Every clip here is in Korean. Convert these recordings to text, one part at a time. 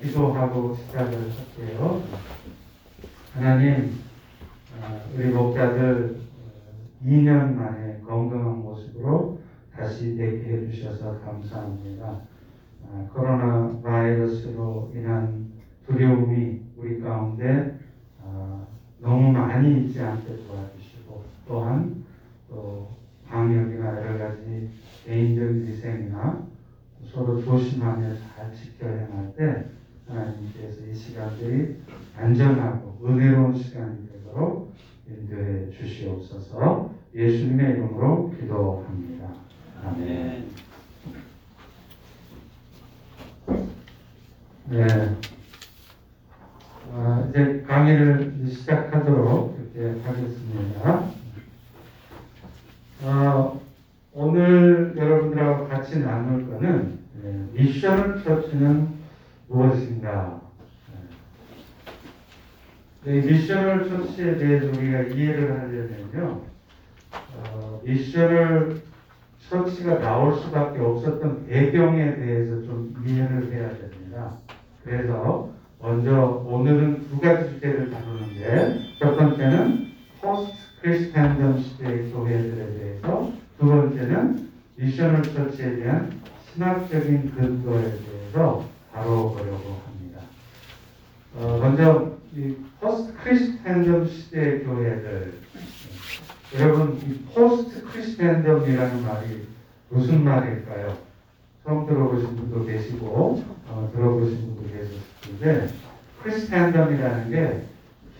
기도하고 시작을 할게요. 하나님, 어, 우리 목자들 어, 2년 만에 건강한 모습으로 다시 뵙게 해주셔서 감사합니다. 아, 코로나 바이러스로 인한 두려움이 우리 가운데 아, 너무 많이 있지 않게 도와주시고 또한 또 방역이나 여러 가지 개인적인 위생이나 서로 조심하며 잘 지켜 행할 때 하나님께서 이 시간들이 안전하고 은혜로운 시간이 되도록 인도해 주시옵소서 예수님의 이름으로 기도합니다. 아멘. 네. 아, 이제 강의를 시작하도록 이렇게 하겠습니다. 어, 오늘 여러분들하고 같이 나눌 거는 네, 미션을 처치는 무엇인가? 네, 미션을 처치에 대해서 우리가 이해를 하려면요, 어, 미션을 처치가 나올 수밖에 없었던 배경에 대해서 좀 이해를 해야 됩니다. 그래서 먼저 오늘은 두 가지 주제를 다루는데 첫 번째는 post-Christendom 시대의 교회들에 대해서 두 번째는 missional church에 대한 신학적인 근거에 대해서 다뤄보려고 합니다. 어, 먼저 이 post-Christendom 시대의 교회들 여러분 이 post-Christendom이라는 말이 무슨 말일까요? 처음 들어보신 분도 계시고 어, 들어보신 분도 계실 텐데 Christendom이라는 게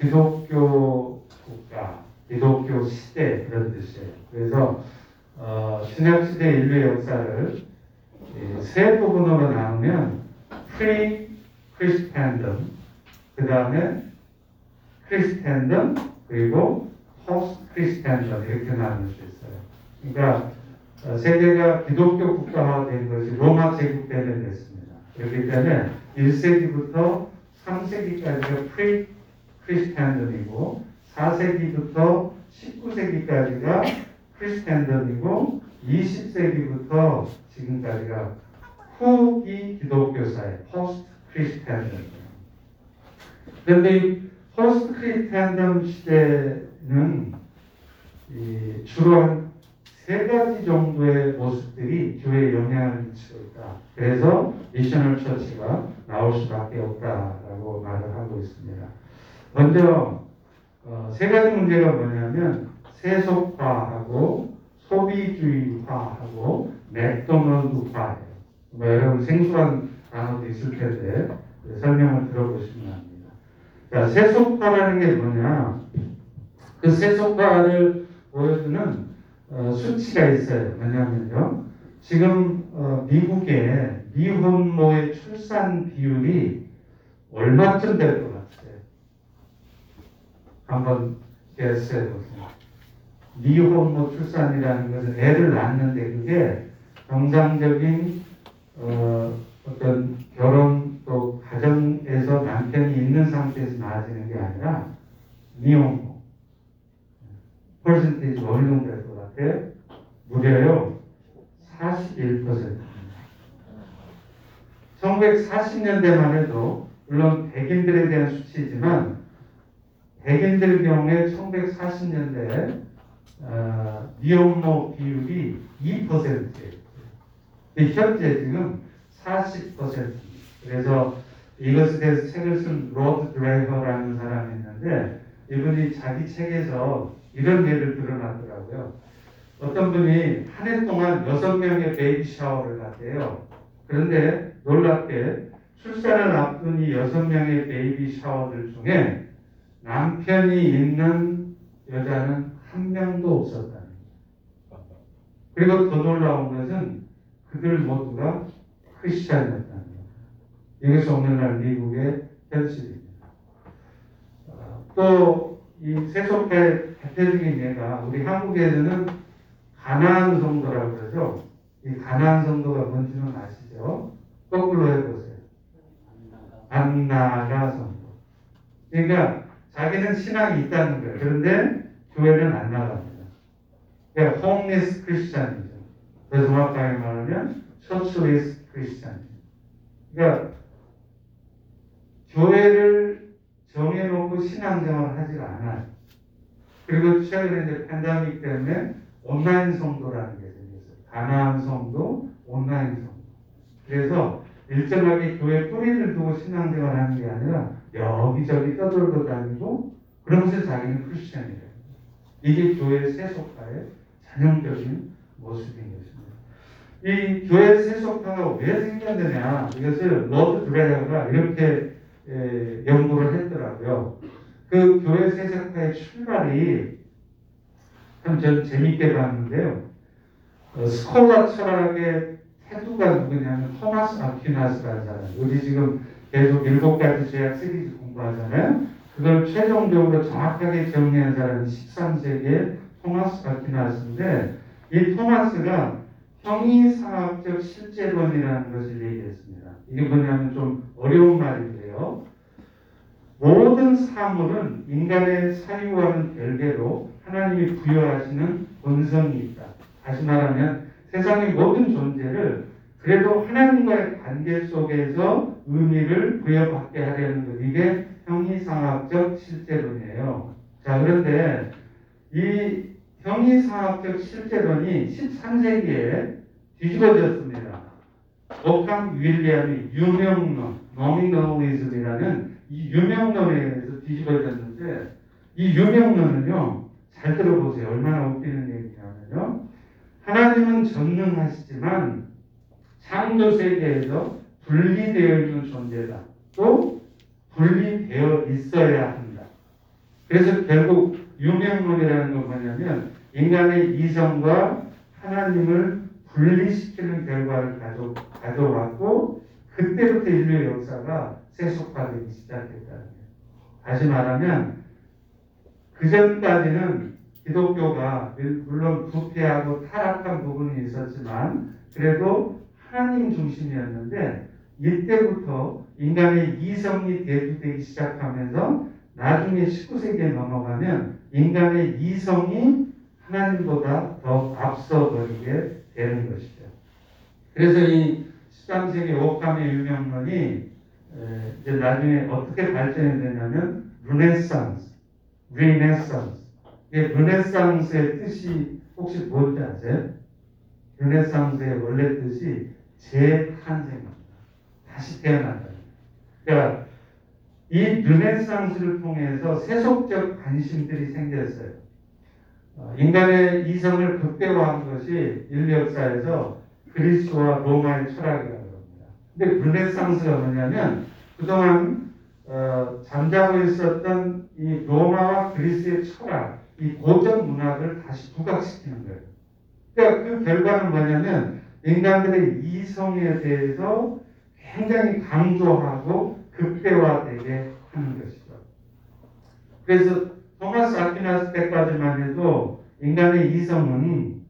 기독교 국가, 기독교 시대 그런 뜻이에요. 그래서 어, 신약 시대 인류의 역사를 세 부분으로 나누면 pre-Christendom, 그 다음에 Christendom, 그리고 post-Christendom 이렇게 나눌 수 있어요. 그러니까 어, 세계가 기독교 국가화 된 것이 로마 제국 때문에 됐습니다. 그렇기 때문에 1세기부터 3세기까지가 pre-Christendom이고 4세기부터 19세기까지가 Christendom이고 20세기부터 지금까지가 후기 기독교 사회 post-Christendom이에요. 그런데 이 post-Christendom 시대는 주로 한 세 가지 정도의 모습들이 교회에 영향을 미치고 있다. 그래서 missional church가 나올 수밖에 없다라고 말을 하고 있습니다. 먼저 어, 세 가지 문제가 뭐냐면 세속화하고 소비주의화하고 맥도널드화예요. 뭐 여러분 생소한 단어도 있을 텐데 설명을 들어보시면 합니다. 자, 세속화라는 게 뭐냐? 그 세속화를 보여주는 어, 수치가 있어요. 뭐냐면요. 지금 어, 미국의 미혼모의 출산 비율이 얼마쯤 될 것 같아요? 한번 게스해 보세요. 미혼모 출산이라는 것은 애를 낳는데 그게 정상적인 어, 어떤 결혼 또 가정에서 남편이 있는 상태에서 나아지는 게 아니라 미혼모 퍼센테이지 어느 정도 될 것 같아요? 무려요 41%입니다. 1940년대만 해도 물론 백인들에 대한 수치이지만 백인들 경우에 1940년대 어, 미혼모 비율이 2%예요. 현재 지금 40%입니다. 그래서 이것에 대해서 책을 쓴 로드 드레어라는 사람이 있는데 이분이 자기 책에서 이런 예를 들어놨더라고요. 어떤 분이 한 해 동안 여섯 명의 baby shower를 갔대요. 그런데 놀랍게 출산을 앞둔 이 여섯 명의 베이비 샤워들 중에 남편이 있는 여자는 한 명도 없었다는 거예요. 그리고 더 놀라운 것은 그들 모두가 크리스찬이었다는 거예요. 이것이 오늘날 미국의 현실입니다. 또 이 세속의 대표적인 예가 우리 한국에서는 가나안 성도라고 그러죠. 이 가나안 성도가 뭔지는 아시죠? 거꾸로 해보세요. 안나가 성도. 그러니까 자기는 신앙이 있다는 거예요. 그런데 교회는 안 나갑니다. 그러니까 크 더 정확하게 말하면 처치리스 크리스찬. 그러니까 교회를 정해놓고 신앙생활을 하질 않아요. 그리고 최근에 이제 팬데믹 때문에 온라인 성도라는 게 생겼어요. 가나안 성도, 온라인 성도. 그래서 일정하게 교회 뿌리를 두고 신앙생활 하는 게 아니라 여기저기 떠돌고 다니고 그러면서 자기는 Christian이래요. 이게 교회 세속화의 전형적인 모습인 것입니다. 이 교회 세속화가 왜 생겼느냐 이것을 로드 드레어가 이렇게 에, 연구를 했더라고요. 그 교회 세속화의 출발이 참 저는 재밌게 봤는데요. 어, 스콜라 철학의 태두가 누구냐면 토마스 아퀴나스라는 사람. 우리 지금 계속 일곱 가지 죄악 시리즈 공부하잖아요. 그걸 최종적으로 정확하게 정리한 사람이 13세기의 토마스 아퀴나스인데 이 토마스가 형이상학적 실제론이라는 것을 얘기했습니다. 이게 뭐냐면 좀 어려운 말인데요. 모든 사물은 인간의 사유와는 별개로 하나님이 부여하시는 본성이 있다. 다시 말하면 세상의 모든 존재를 그래도 하나님과의 관계 속에서 의미를 부여받게 하려는 것. 이게 형이상학적 실제론이에요. 자, 그런데 이 형이상학적 실제론이 13세기에 뒤집어졌습니다. 오캄 윌리엄이 유명론, 노미널리즘이라는 이 유명론에 의해서 뒤집어졌는데 이 유명론은요, 잘 들어보세요. 얼마나 웃기는 얘기냐면요. 하나님은 전능하시지만 창조 세계에서 분리되어 있는 존재다. 또 분리되어 있어야 한다. 그래서 결국 유명론이라는 건 뭐냐면 인간의 이성과 하나님을 분리시키는 결과를 가져, 가져왔고 그때부터 인류의 역사가 세속화되기 시작했다는 거예요. 다시 말하면 그 전까지는 기독교가 물론 부패하고 타락한 부분이 있었지만 그래도 하나님 중심이었는데 이때부터 인간의 이성이 대두되기 시작하면서 나중에 19세기에 넘어가면 인간의 이성이 하나님보다 더 앞서버리게 되는 것이죠. 그래서 이 13세기 오캄의 유명론이 이제 나중에 어떻게 발전이 되냐면 르네상스, 리네상스. 르네상스의 뜻이 혹시 뭔지 아세요? 르네상스의 원래 뜻이 재탄생입니다. 다시 태어난다. 그러니까 이 르네상스를 통해서 세속적 관심들이 생겼어요. 어, 인간의 이성을 극대화한 것이 인류 역사에서 그리스와 로마의 철학이라고 합니다. 근데 르네상스가 뭐냐면 그동안 어, 잠자고 있었던 이 로마와 그리스의 철학, 이 고전 문학을 다시 부각시키는 거예요. 그러니까 그 결과는 뭐냐면 인간들의 이성에 대해서 굉장히 강조하고 극대화되게 하는 것이죠. 그래서 토마스 아퀴나스 때까지만 해도 인간의 이성은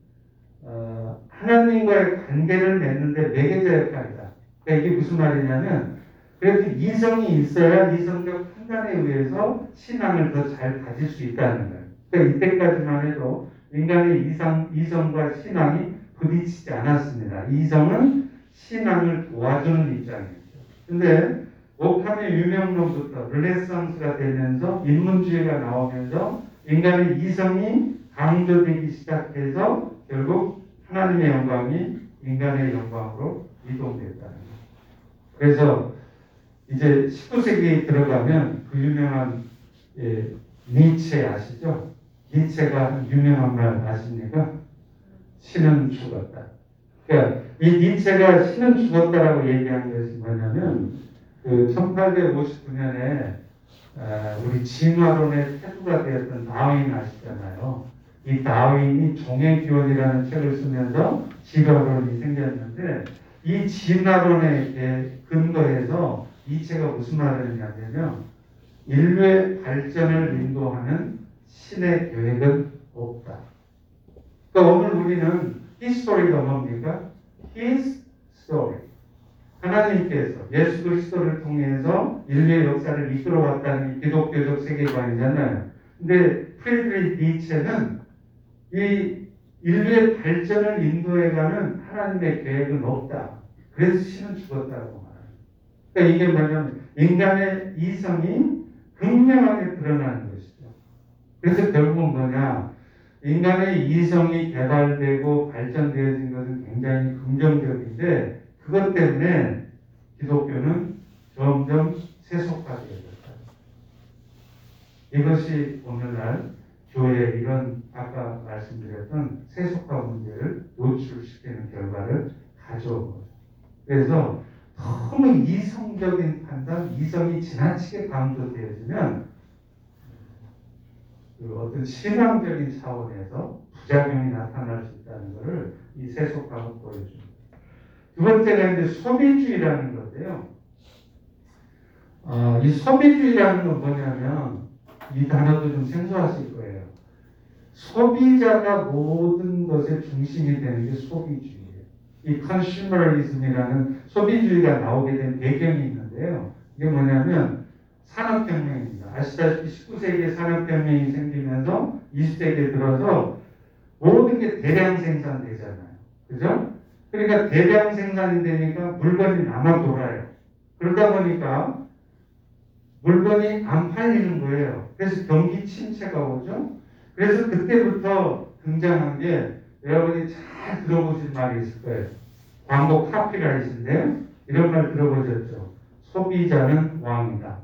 어, 하나님과의 관계를 맺는데 매개자 역할이다. 그러니까 이게 무슨 말이냐면 그래도 이성이 있어야 이성적 판단에 의해서 신앙을 더 잘 가질 수 있다는 거예요. 그러니까 이때까지만 해도 인간의 이성, 이성과 신앙이 부딪히지 않았습니다. 이성은 신앙을 도와주는 입장이었죠. 근데 오캄의 유명론부터 르네상스가 되면서 인문주의가 나오면서 인간의 이성이 강조되기 시작해서 결국 하나님의 영광이 인간의 영광으로 이동됐다는 거예요. 그래서 이제 19세기에 들어가면 그 유명한 예, 니체 아시죠? 니체가 유명한 말 아십니까? 신은 죽었다. 그러니까 이 니체가 신은 죽었다라고 얘기한 것이 뭐냐면 그 1859년에 아, 우리 진화론의 태두가 되었던 다윈 아시잖아요. 이 다윈이 종의 기원이라는 책을 쓰면서 진화론이 생겼는데 이 진화론에 근거해서 이 책가 무슨 말을 했냐면 인류의 발전을 인도하는 신의 계획은 없다. 그러니까 오늘 우리는 history가 뭡니까? Story. 하나님께서 예수 그리스도를 통해서 인류의 역사를 이끌어왔다는 기독교적 세계관이잖아요. 근데 프리드리히 니체는 이 인류의 발전을 인도해가는 하나님의 계획은 없다. 그래서 신은 죽었다고 말합니다. 그러니까 이게 뭐냐면 인간의 이성이 극명하게 드러나는 것이죠. 그래서 결국은 뭐냐 인간의 이성이 개발되고 발전되어진 것은 굉장히 긍정적인데 그것 때문에 기독교는 점점 세속화되어졌다. 이것이 오늘날 교회 이런 아까 말씀드렸던 세속화 문제를 노출시키는 결과를 가져온 거죠. 그래서 너무 이성적인 판단, 이성이 지나치게 강조되어지면 그 어떤 신앙적인 차원에서 부작용이 나타날 수 있다는 것을 이 세속화가 보여줍니다. 두 번째가 이제 소비주의라는 건데요. 어, 이 소비주의라는 건 뭐냐면 이 단어도 좀 생소하실 거예요. 소비자가 모든 것의 중심이 되는 게 소비주의예요. 이 컨슈머리즘이라는 소비주의가 나오게 된 배경이 있는데요. 이게 뭐냐면 산업혁명입니다. 아시다시피 19세기에 산업혁명이 생기면서 20세기에 들어서 모든 게 대량 생산되잖아요. 그죠? 그러니까 대량 생산이 되니까 물건이 남아 돌아요. 그러다 보니까 물건이 안 팔리는 거예요. 그래서 경기 침체가 오죠. 그래서 그때부터 등장한 게 여러분이 잘 들어보신 말이 있을 거예요. 광고 카피라이트인데요. 이런 말 들어보셨죠? 소비자는 왕이다.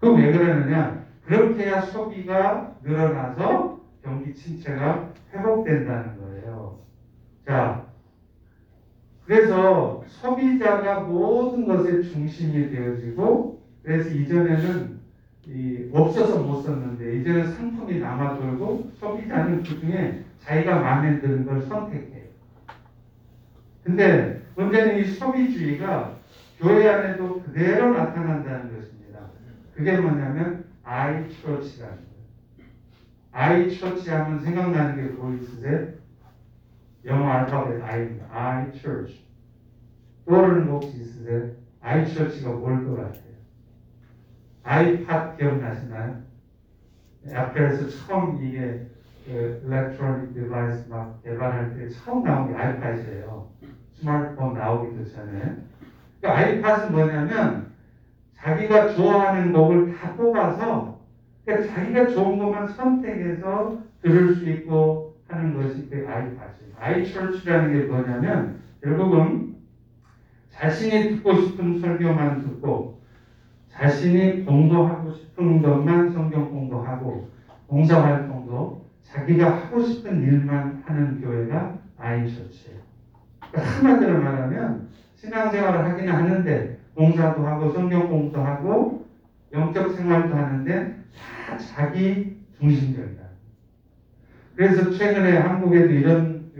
그왜 그러느냐? 그렇게 해야 소비가 늘어나서 경기 침체가 회복된다는 거예요. 자, 그래서 소비자가 모든 것의 중심이 되어지고, 그래서 이전에는 이 없어서 못 썼는데, 이제는 상품이 남아돌고, 소비자는 그 중에 자기가 마음에 드는 걸 선택해요. 근데 문제는 이 소비주의가 교회 안에도 그대로 나타난다는 것입니다. 그게 뭐냐면 church라는 거예요. Church 하면 생각나는 게 뭐 있으세요? 영어 알파벳 I입니다. I church. 떠오르는 거 혹시 있으세요? I church가 뭘 것 같아요? 아이팟 기억나시나요? 애플에서 처음 이게 그 electronic device 막 개발할 때 처음 나온 게 아이팟이에요. 스마트폰 나오기도 전에. 그 아이팟은 뭐냐면 자기가 좋아하는 곡을 다 뽑아서 그러니까 자기가 좋은 것만 선택해서 들을 수 있고 하는 것이 그 아이팟이에요. iChurch라는 게 뭐냐면 결국은 자신이 듣고 싶은 설교만 듣고 자신이 공부하고 싶은 것만 성경 공부하고 봉사 활동도 자기가 하고 싶은 일만 하는 교회가 아이 처치예요. 그러니까 한마디로 말하면 신앙생활을 하기는 하는데 봉사도 하고 성경 공부도 하고 영적 생활도 하는데 다 자기 중심적이다. 그래서 최근에 한국에도 이런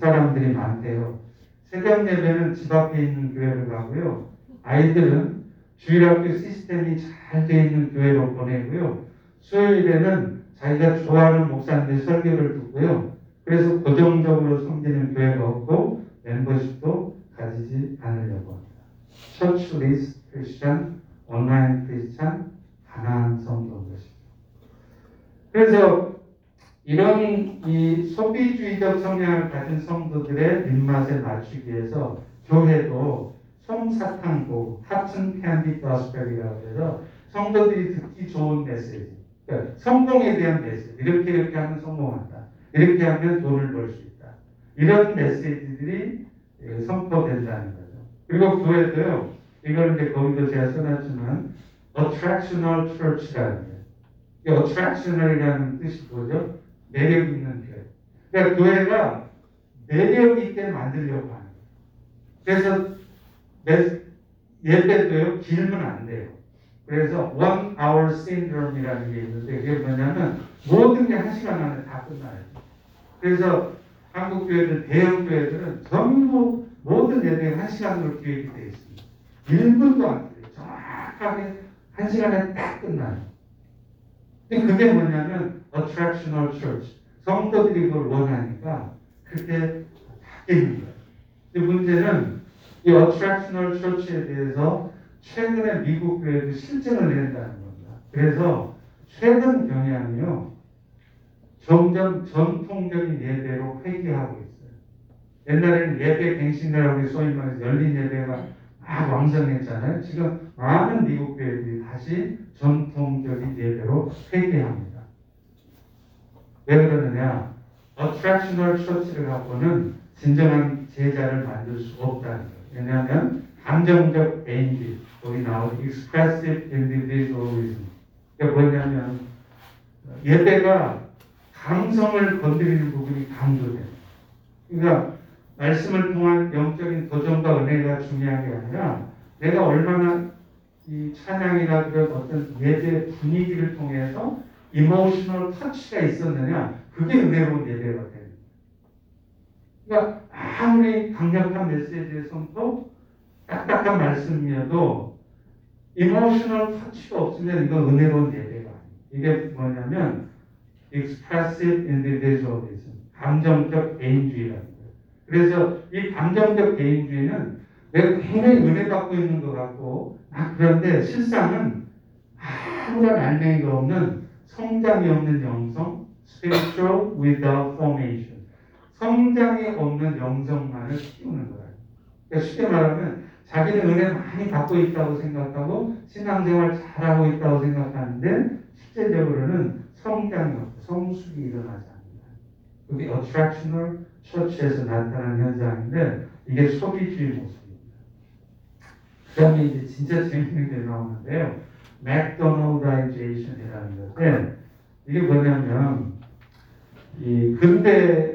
사람들이 많대요. 새벽 예배는 집 앞에 있는 교회를 가고요. 아이들은 주일학교 시스템이 잘 되어 있는 교회로 보내고요. 수요일에는 자기가 좋아하는 목사님의 설교를 듣고요. 그래서 고정적으로 섬기는 교회가 없고 membership도 가지지 않으려고 합니다. churchless Christian, 온라인 크리스천, 가나안 성도인 것입니다. 그래서 이런 이 소비주의적 성향을 가진 성도들의 입맛에 맞추기 위해서 교회도 솜사탕 그 하튼 candy gospel이라고 해서 성도들이 듣기 좋은 메시지 그러니까 성공에 대한 메시지 이렇게 이렇게 하면 성공한다 이렇게 하면 돈을 벌 수 있다. 이런 메시지들이 선포된다는 거죠. 그리고 교회도요 이걸 이제 거기도 제가 써놨지만 attractional church라는 거예요. 이 attractional이라는 뜻이 뭐죠? 매력 있는 교회 그러니까 교회가 매력 있게 만들려고 하는 거예요 그래서 예배도요 길면 안 돼요. 그래서 one hour syndrome이라는 게 있는데 그게 뭐냐면 모든 게 한 시간 안에 다 끝나요. 그래서 한국 교회들 대형 교회들은 전부 모든 예배가 한 시간으로 기획이 되어 있습니다. 1분도 안 돼요. 정확하게 한 시간에 딱 끝나요. 근데 그게 뭐냐면 attractional church 성도들이 그걸 원하니까 그렇게 바뀌는 거예요. 문제는 이 attractional church에 대해서 최근에 미국 교회도 실증을 낸다는 겁니다. 그래서 최근 경향이요. 점점 전통적인 예배로 회귀하고 있어요. 옛날에는 예배 갱신이라고 소위 말해서 열린 예배가 막 왕성했잖아요. 지금 많은 미국 교회들이 다시 전통적인 예배로 회귀합니다. 왜 그러느냐? 어트랙셔널 처치를 갖고는 진정한 제자를 만들 수 없다는 거예요. 왜냐하면 감정적 애인지 거기 나오는 expressive individualism. 그게 뭐냐면 예배가 감성을 건드리는 부분이 강조돼요. 그러니까 말씀을 통한 영적인 도전과 은혜가 중요한 게 아니라 내가 얼마나 이 찬양이나 그런 어떤 예배 분위기를 통해서 emotional touch가 있었느냐 그게 은혜로운 예배가 되는 그러니까 아무리 강력한 메시지의 선포 딱딱한 말씀이어도 emotional touch가 없으면 이건 은혜로운 예배가 아니에요. 이게 뭐냐면 expressive individualism 감정적 개인주의라는 거예요. 그래서 이 감정적 개인주의는 내가 굉장히 은혜 받고 있는 것 같고 아 그런데 실상은 아무런 알맹이가 없는 성장이 없는 영성 spiritual without formation 성장이 없는 영성만을 키우는 거예요. 그러니까 쉽게 말하면 자기는 은혜 많이 받고 있다고 생각하고 신앙생활 잘하고 있다고 생각하는데 실제적으로는 성장이 없고 성숙이 일어나지 않는다. 그게 attractional 처치에서 나타나는 현상인데 이게 소비주의 모습입니다. 그 다음에 이제 진짜 재밌는 게 나오는데요. 맥도널다이제이션이라는 건데 이게 뭐냐면 이 근대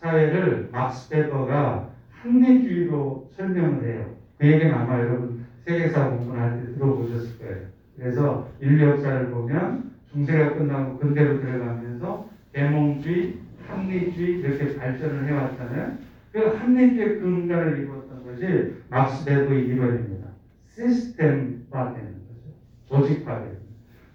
사회를 막스 베버가 합리주의로 설명을 해요. 그 얘기는 아마 여러분 세계사 공부할 때 들어보셨을 거예요. 그래서 인류 역사를 보면 중세가 끝나고 근대로 들어가면서 계몽주의, 합리주의 이렇게 발전을 해왔잖아요. 그 합리주의 근간을 이루었던 것이 막스 베버의 이론입니다. 시스템화되는 거죠. 조직화되는.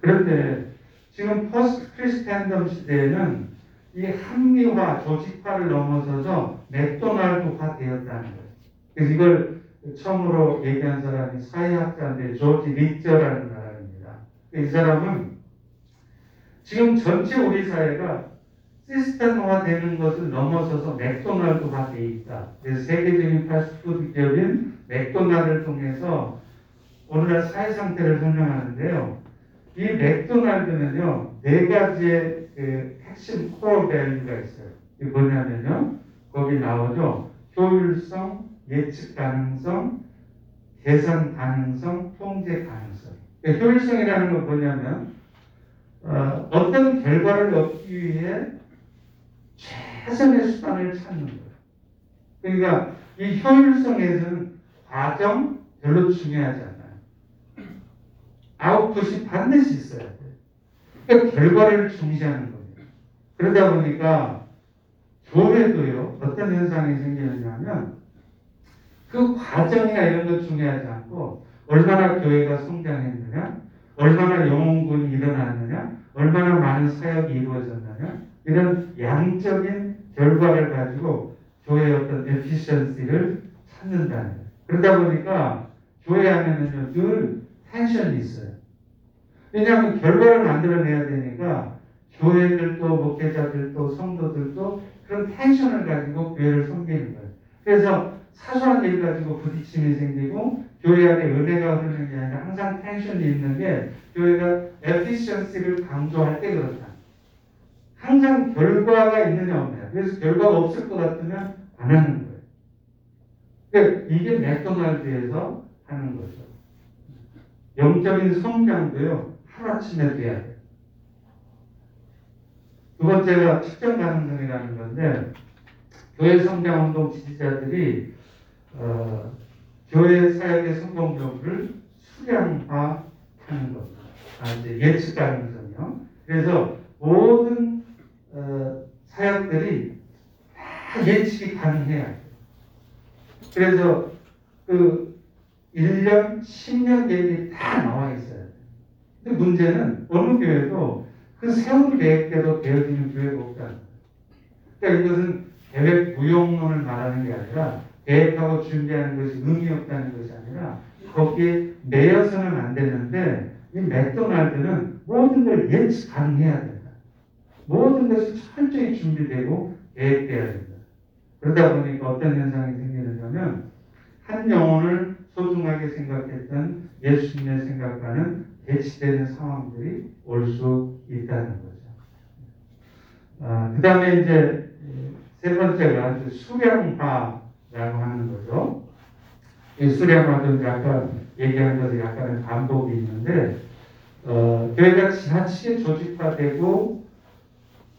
그런데 지금 post-Christendom 시대에는 이 합리화, 조직화를 넘어서서 맥도날드화 되었다는 거예요. 그래서 이걸 처음으로 얘기한 사람이 사회학자인데 조지 리처라는 사람입니다. 이 사람은 지금 전체 우리 사회가 시스템화 되는 것을 넘어서서 맥도날드화 돼 있다. 그래서 세계적인 패스트푸드 기업인 맥도날드를 통해서 오늘날 사회 상태를 설명하는데요. 이 맥도날드는요, 네 가지의 그 핵심 core value가 있어요. 이게 뭐냐면요, 거기 나오죠. 효율성, 예측 가능성, 계산 가능성, 통제 가능성. 그러니까 효율성이라는 건 뭐냐면, 어, 어떤 결과를 얻기 위해 최선의 수단을 찾는 거예요. 그러니까 이 효율성에서는 과정 별로 중요하지 않아요. 아웃풋이 반드시 있어야 돼요. 그러니까 결과를 중시하는 거예요. 그러다 보니까 교회도요, 어떤 현상이 생기느냐면 그 과정이나 이런 것 중요하지 않고 얼마나 교회가 성장했느냐, 얼마나 영혼군이 일어났느냐, 얼마나 많은 사역이 이루어졌느냐, 이런 양적인 결과를 가지고 교회의 어떤 에피션시를 찾는다는 거예요. 그러다 보니까 교회 안에는요, 늘 텐션이 있어요. 왜냐하면 결과를 만들어내야 되니까 교회들도 목회자들도 성도들도 그런 텐션을 가지고 교회를 섬기는 거예요. 그래서 사소한 일 가지고 부딪힘이 생기고 교회 안에 은혜가 흐르는 게 아니라 항상 텐션이 있는 게 교회가 에피션시를 강조할 때 그렇다. 항상 결과가 있느냐 없느냐. 그래서 결과가 없을 것 같으면 안 하는 거예요. 그러니까 이게 맥도날드에서 하는 거죠. 영적인 성장도요, 하루아침에 돼야 돼요. 두 번째가 측정 가능성이라는 건데, 교회 성장 운동 지지자들이, 어, 교회 사역의 성공 여부를 수량화하는 겁니다. 아, 이제 예측 가능성이요. 그래서 모든, 어, 사역들이 다 예측이 가능해야 돼요. 그래서 그 1년, 10년 계획이 다 나와 있어요. 근데 문제는 어느 교회도 그 세운 계획대로 되어지는 교회가 거예요. 그러니까 이것은 계획 무용론을 말하는 게 아니라 계획하고 준비하는 것이 의미 없다는 것이 아니라 거기에 매여서는 안 되는데 이 맥도날드는 모든 걸 예측 가능해야 된다. 모든 것이 철저히 준비되고 계획돼야 된다. 그러다 보니까 어떤 현상이 생기느냐면 한 영혼을 소중하게 생각했던 예수님의 생각과는 대치되는 상황들이 올 수 있다는 거죠. 아, 그 다음에 이제 세 번째가 수량화라고 하는 거죠. 이 수량화도 아까 얘기한 것에 약간의 반복이 있는데, 어, 교회가 지나치게 조직화되고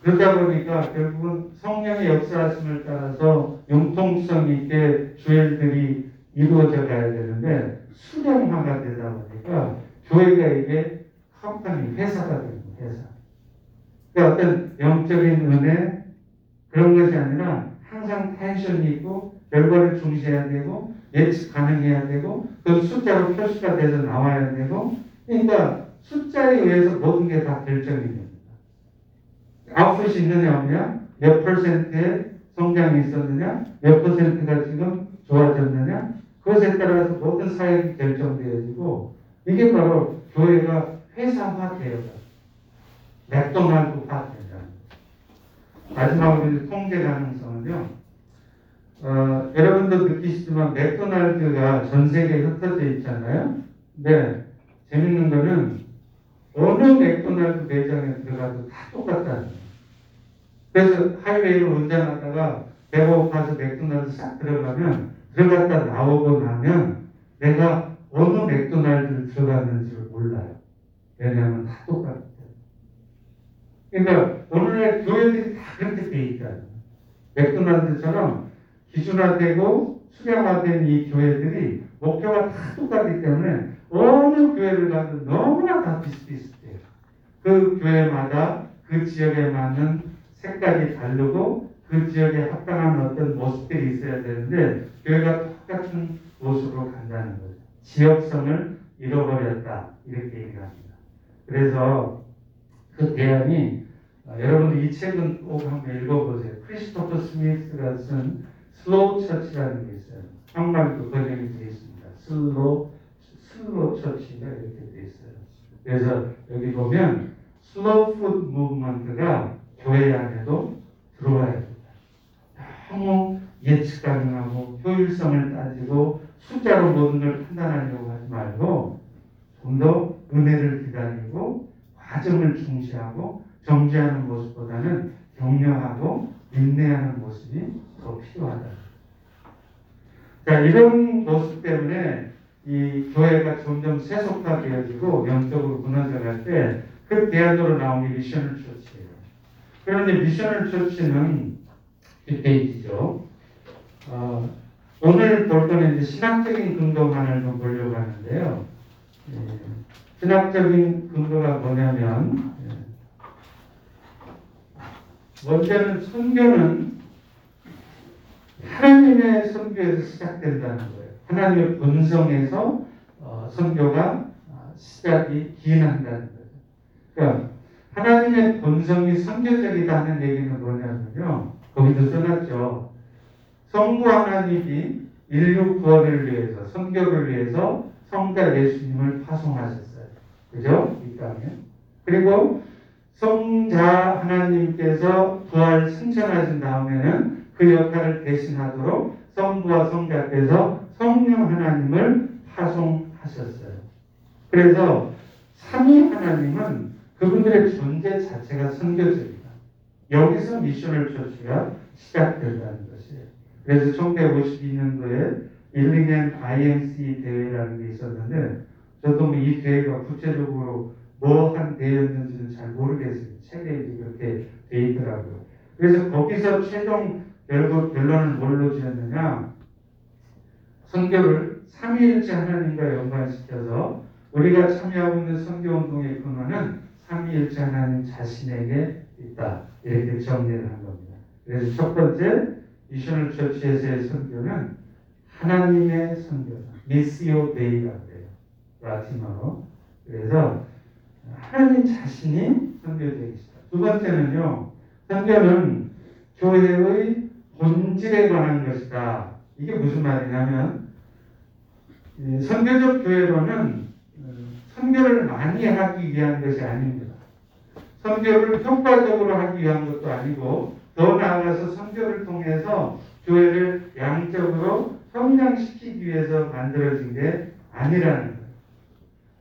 그러다 보니까 결국은 성령의 역사하심을 따라서 융통성 있게 주일들이 이루어져 가야 되는데 수량화가 되다 보니까 교회가 이게 컴퍼니 회사가 되는 회사. 그러니까 어떤 영적인 은혜 그런 것이 아니라 항상 텐션이 있고 결과를 중시해야 되고 예측 가능해야 되고 그 숫자로 표시가 돼서 나와야 되고 그러니까 숫자에 의해서 모든 게 다 결정이 됩니다. 아웃풋이 있느냐 없느냐 몇 퍼센트의 성장이 있었느냐 몇 퍼센트가 지금 좋아졌느냐 그것에 따라서 모든 사역이 결정되어지고 이게 바로 교회가 회사화 되어가 맥도날드화 된다. 마지막으로 이제 통제 가능성은요. 어, 여러분도 느끼시지만 맥도날드가 전 세계에 흩어져 있잖아요. 근데 재밌는 거는 어느 맥도날드 매장에 들어가도 다 똑같다는 거예요. 그래서 하이웨이를 운전하다가 배가 고파서 맥도날드 싹 들어가면 들어갔다 나오고 나면 내가 어느 맥도날드를 들어갔는지를 몰라요. 왜냐하면 다 똑같아요. 그러니까 오늘날 교회들이 다 그렇게 돼 있잖아요. 맥도날드처럼 기준화되고 수량화된 이 교회들이 목표가 다 똑같기 때문에 어느 교회를 가도 너무나 다 비슷비슷해요. 그 교회마다 그 지역에 맞는 색깔이 다르고 그 지역에 합당한 어떤 모습들이 있어야 되는데 교회가 똑같은 모습으로 간다는 거죠. 지역성을 잃어버렸다 이렇게 얘기합니다. 그래서 그 대안이 어, 여러분들 이 책은 꼭 한번 읽어보세요. 크리스토퍼 스미스가 쓴 Slow Church라는 게 있어요. 한국말도 번역이 되어 있습니다. Slow Slow Church가 이렇게 되어 있어요. 그래서 여기 보면 slow food movement가 교회 안에도 들어와야 된다. 너무 예측 가능하고 효율성을 따지고 숫자로 모든 걸 판단하려고 하지 말고 좀 더 은혜를 기다리고 과정을 중시하고 정지하는 모습보다는 격려하고 인내하는 모습이 더 필요하다. 자, 이런 모습 때문에 이 교회가 점점 세속화되어지고 영적으로 무너져갈 때 그 대안으로 나온 게 미션을 처치예요. 그런데 미션을 처치는 뒷페이지죠. 어, 오늘 볼 거는 이제 신학적인 근거만을 좀 보려고 하는데요. 예, 신학적인 근거가 뭐냐면 예, 먼저는 선교는 하나님의 선교에서 시작된다는 거예요. 하나님의 본성에서 어, 선교가 어, 시작이 기인한다는 거예요. 그러니까 하나님의 본성이 선교적이다는 얘기는 뭐냐면요. 거기도 써놨죠. 성부 하나님이 인류 구원을 위해서, 선교를 위해서 성자 예수님을 파송하셨어요. 그죠? 이 땅에. 그리고 성자 하나님께서 부활 승천하신 다음에는 그 역할을 대신하도록 성부와 성자께서 성령 하나님을 파송하셨어요. 그래서 삼위 하나님은 그분들의 존재 자체가 선교적이다. 여기서 미션을 처치가 시작된다는 것이에요. 그래서 1952년도에 일링앤 IMC 대회라는 게 있었는데 저도 뭐 이 대회가 구체적으로 뭐 한 대회였는지는 잘 모르겠어요. 책에 이렇게 돼 있더라고요. 그래서 거기서 최종 결국 결론을 뭘로 지었느냐? 선교를 삼위일체 하나님과 연관시켜서 우리가 참여하고 있는 선교 운동의 근원은 삼위일체 하나님 자신에게 있다. 이렇게 정리를 한 겁니다. 그래서 첫 번째 미션을 처치에서의 선교는 하나님의 선교다. 미시오 데이라고 해요. 라틴어로. 그래서 하나님 자신이 선교적이시다. 두 번째는요. 선교는 교회의 본질에 관한 것이다. 이게 무슨 말이냐면 이 선교적 교회로는 어, 선교를 많이 하기 위한 것이 아닙니다. 선교를 효과적으로 하기 위한 것도 아니고 더 나아가서 선교를 통해서 교회를 양적으로 성장시키기 위해서 만들어진 게 아니라는 거예요.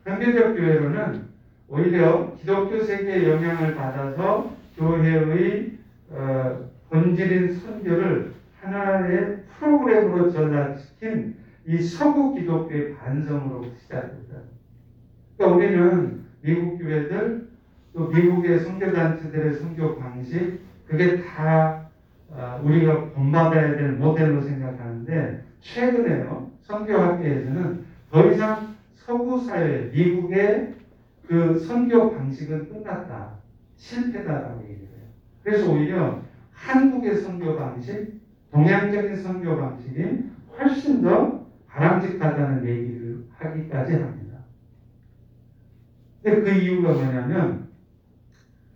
현대적 교회로는 오히려 기독교 세계의 영향을 받아서 교회의 어, 본질인 선교를 하나의 프로그램으로 전락시킨 이 서구 기독교의 반성으로 시작됐다. 그러니까 우리는 미국 교회들 또 미국의 선교단체들의 선교 방식 그게 다 어, 우리가 본받아야 될 모델로 생각하는데 최근에요 선교학계에서는 더 이상 서구 사회 미국의 그 선교 방식은 끝났다 실패다라고 얘기해요. 그래서 오히려 한국의 선교 방식, 동양적인 선교 방식이 훨씬 더 바람직하다는 얘기를 하기까지 합니다. 근데 그 이유가 뭐냐면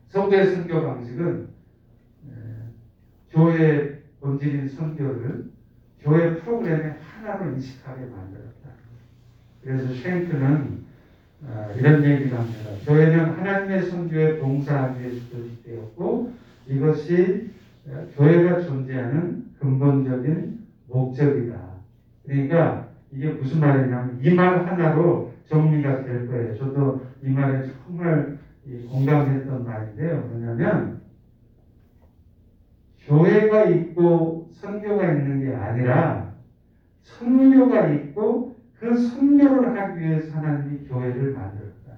서구의 선교 방식은 에, 교회 본질인 선교를 교회 프로그램의 하나로 인식하게 만들었다. 그래서 쉔크는 어, 이런 얘기를 합니다. 교회는 하나님의 선교에 봉사하기 위해 조직되었고 이것이 어, 교회가 존재하는 근본적인 목적이다. 그러니까 이게 무슨 말이냐면 이 말 하나로 정리가 될 거예요. 저도 이 말에 정말 이 공감했던 말인데요. 뭐냐면 교회가 있고 선교가 있는 게 아니라 선교가 있고 그 선교를 하기 위해서 하나님이 교회를 만들었다.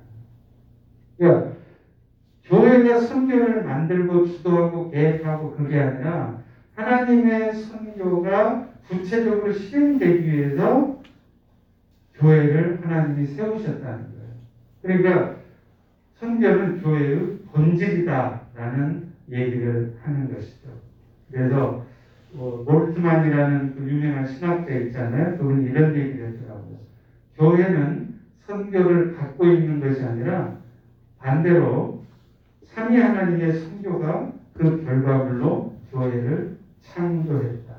그러니까 교회가 선교를 만들고 주도하고 계획하고 그게 아니라 하나님의 선교가 구체적으로 실행되기 위해서 교회를 하나님이 세우셨다는 거예요. 그러니까 선교는 교회의 본질이다라는 얘기를 하는 것이죠. 그래서 뭐, 몰트만이라는 그 유명한 신학자 있잖아요. 그분 이런 얘기를 했더라고요. 교회는 선교를 갖고 있는 것이 아니라 반대로 삼위 하나님의 선교가 그 결과물로 교회를 창조했다.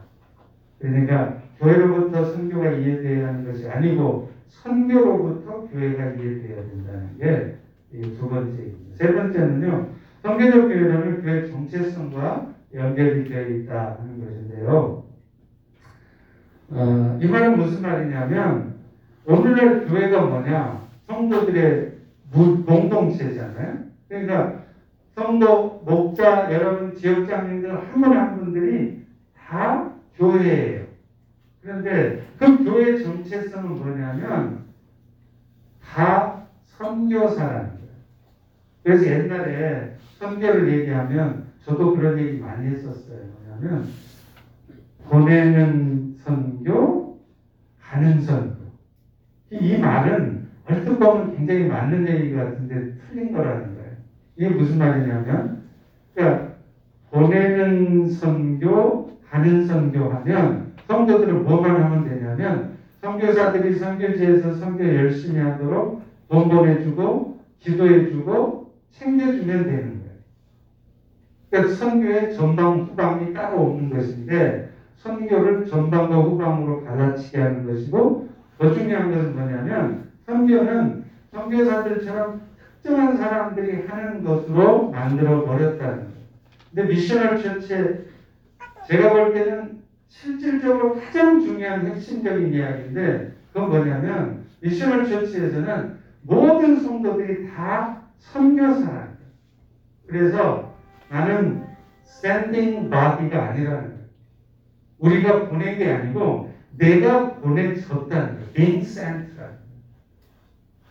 그러니까 교회로부터 선교가 이해되어야 하는 것이 아니고 선교로부터 교회가 이해되어야 된다는 게 두 번째입니다. 세 번째는요. 선교적 교회라는 교회 정체성과 연결이 되어 있다 하는 것인데요. 어, 이 말은 무슨 말이냐면 오늘날 교회가 뭐냐? 성도들의 공동체잖아요. 그러니까 성도, 목자, 여러분 지역장님들 한분한 분들이 다 교회예요. 그런데 그 교회 정체성은 뭐냐면 다 선교사라는. 그래서 옛날에 선교를 얘기하면 저도 그런 얘기 많이 했었어요. 뭐냐면 보내는 선교, 가는 선교. 이 말은 얼핏 보면 굉장히 맞는 얘기 같은데 틀린 거라는 거예요. 이게 무슨 말이냐면, 그러니까 보내는 선교, 가는 선교 하면 성도들은 뭐만 하면 되냐면 선교사들이 선교지에서 선교 열심히 하도록 돈 보내주고 기도해주고 챙겨주면 되는 거예요. 그러니까 선교의 전방 후방이 따로 없는 것인데 선교를 전방과 후방으로 갈라치게 하는 것이고 더 중요한 것은 뭐냐면 선교는 선교사들처럼 특정한 사람들이 하는 것으로 만들어 버렸다는 거예요. 근데 미셔널 처치에 제가 볼 때는 실질적으로 가장 중요한 핵심적인 이야기인데 그건 뭐냐면 미셔널 처치에서는 모든 성도들이 다 선교사라는 거예요. 그래서 나는 sending body가 아니라는 거예요. 우리가 보낸 게 아니고 내가 보내졌다는 거예요. being sent라는 거예요.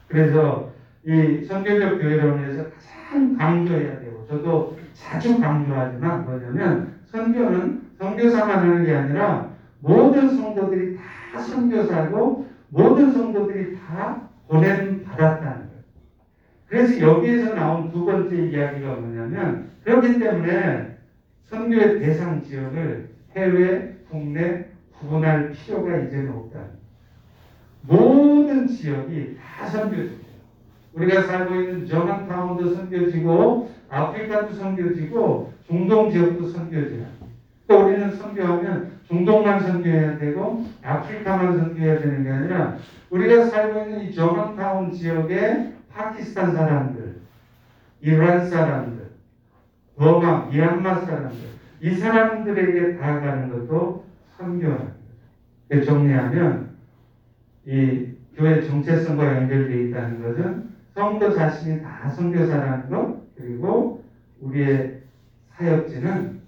그래서 이 선교적 교회론에서 가장 강조해야 되고 저도 자주 강조하지만 뭐냐면 선교는 선교사만 하는 게 아니라 모든 성도들이 다 선교사고 모든 성도들이 다 보냄 받았다는 거예요. 그래서 여기에서 나온 두 번째 이야기가 뭐냐면 그렇기 때문에 선교의 대상 지역을 해외, 국내 구분할 필요가 이제는 거예요. 모든 지역이 다 선교지예요. 우리가 살고 있는 저만타운도 선교지고 아프리카도 선교지고 중동 지역도 선교지야. 또 우리는 선교하면 중동만 선교해야 되고 아프리카만 선교해야 되는 게 아니라 우리가 살고 있는 이 저만타운 지역의 파키스탄 사람들, 이란 사람들, 버마, 미얀마 사람들 이 사람들에게 다가가는 것도. 이렇게 정리하면 이 교회 정체성과 연결되어 있다는 것은 성도 자신이 다 선교사라는 것 그리고 우리의 사역지는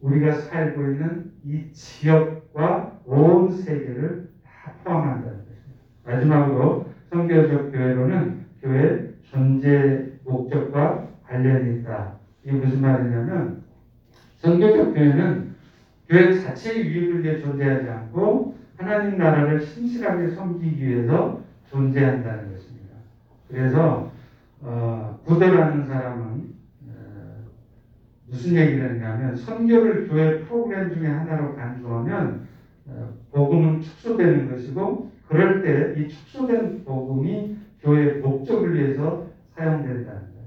우리가 살고 있는 이 지역과 온 세계를 다 포함한다는 것입니다. 마지막으로 선교적 교회로는 교회 존재 목적과 관련이 있다. 이게 무슨 말이냐면 선교적 교회는 교회 자체의 유익을 위해 존재하지 않고 하나님 나라를 신실하게 섬기기 위해서 존재한다는 것입니다. 그래서 어, 구도라는 사람은 어, 무슨 얘기를 했냐면 선교를 교회 프로그램 중에 하나로 간주하면 어, 복음은 축소되는 것이고 그럴 때 이 축소된 복음이 교회 목적을 위해서 사용된다는 거예요.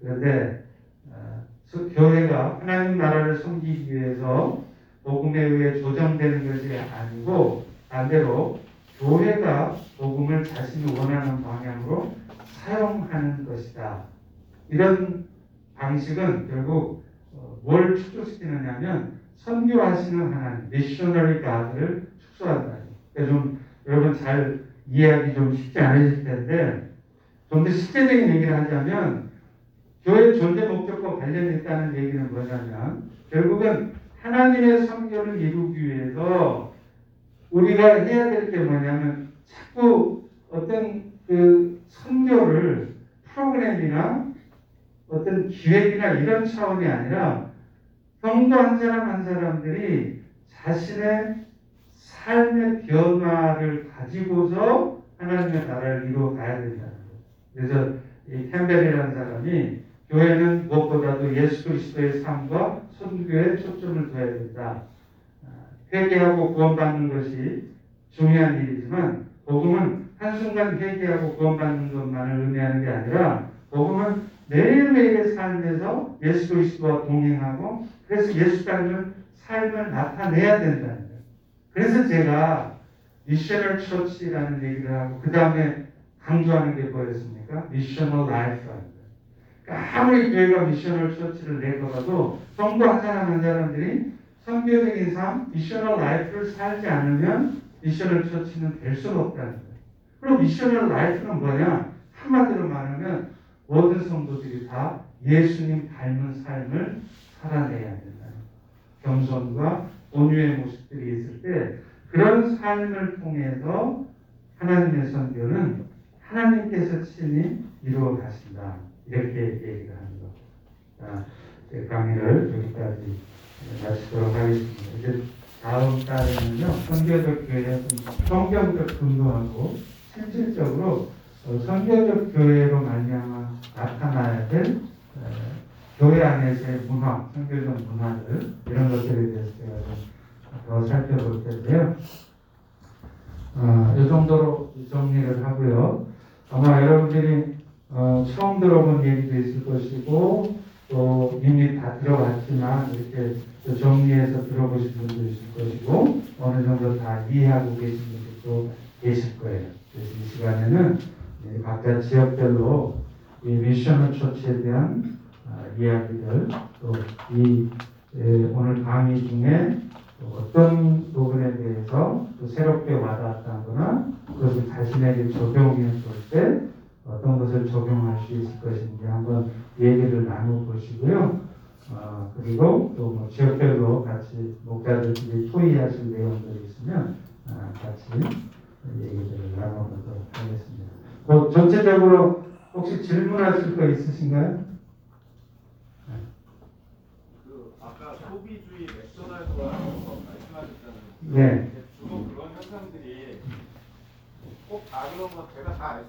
그런데 어, 서- 교회가 하나님 나라를 섬기기 위해서 복음에 의해 조정되는 것이 아니고 반대로 교회가 복음을 자신이 원하는 방향으로 사용하는 것이다. 이런 방식은 결국 어, 뭘 축소시키느냐면 선교하시는 하나님, 미셔너리 가드를 축소한다. 그래서 좀 여러분 잘 이해하기 좀 쉽지 않으실 텐데 좀 더 실제적인 얘기를 하자면 교회 존재 목적과 관련이 있다는 얘기는 뭐냐면 결국은 하나님의 선교를 이루기 위해서 우리가 해야 될 게 뭐냐면 자꾸 어떤 그 선교를 프로그램이나 어떤 기획이나 이런 차원이 아니라 성도 한 사람 한 사람들이 자신의 삶의 변화를 가지고서 하나님의 나라를 이루어 가야 거예요. 그래서 이 캠벨이라는 사람이 교회는 무엇보다도 예수 그리스도의 삶과 선교에 초점을 둬야 된다. 아, 회개하고 구원받는 것이 중요한 일이지만 복음은 한순간 회개하고 구원받는 것만을 의미하는 게 아니라 복음은 매일매일의 삶에서 예수 그리스도와 동행하고 그래서 예수 닮은 삶을 나타내야 거예요. 그래서 제가 missional church라는 얘기를 하고 그 다음에 강조하는 게 뭐였습니까? missional life라는 거예요. 그러니까 아무리 교회가 missional church를 내걸어도 성도 한 사람 한 사람들이 선교적인 삶, missional life를 살지 않으면 missional church는 될 수가 없다는 거예요. 그럼 미셔널 라이프는 뭐냐? 한마디로 말하면 모든 성도들이 다 예수님 닮은 삶을 살아내야 된다. 겸손과 온유의 모습들이 있을 때 그런 삶을 통해서 하나님의 선교는 하나님께서 친히 이루어 가신다. 이렇게 얘기를 하는 것. 자, 제 강의를 여기까지 마치도록 하겠습니다. 이제 다음 달에는요, 선교적 교회의 성경적 근거하고 실질적으로 어, 선교적 교회로 말미암아 나타나야 될 에, 교회 안에서의 문화, 선교적 문화들 이런 것들에 대해서 제가 좀더 살펴볼 텐데요. 어, 이 정도로 정리를 하고요. 아마 여러분들이 어, 처음 들어본 얘기도 있을 것이고 또 이미 다 들어봤지만 이렇게 또 정리해서 들어보신 분도 있을 것이고 어느 정도 다 이해하고 계신 분들도 계실 거예요. 그래서 이 시간에는 이 각자 지역별로 이 미셔널 처치에 대한 아, 이야기들 또이 오늘 강의 중에 또 어떤 부분에 대해서 또 새롭게 와닿았다거나 그것을 자신에게 적용해 볼때 어떤 것을 적용할 수 있을 것인지 한번 얘기를 나눠보시고요. 어, 그리고 또 뭐 지역별로 같이 목사들끼리 토의하실 내용들이 있으면 아, 같이 얘기들을 나눠보도록 하겠습니다. 뭐 전체적으로 혹시 질문하실 거 있으신가요? 그 아까 소비주의 맥도날드라고 말씀하셨잖아요. 네. 주로 그런 현상들이 꼭 다 그런 건 제가 다 알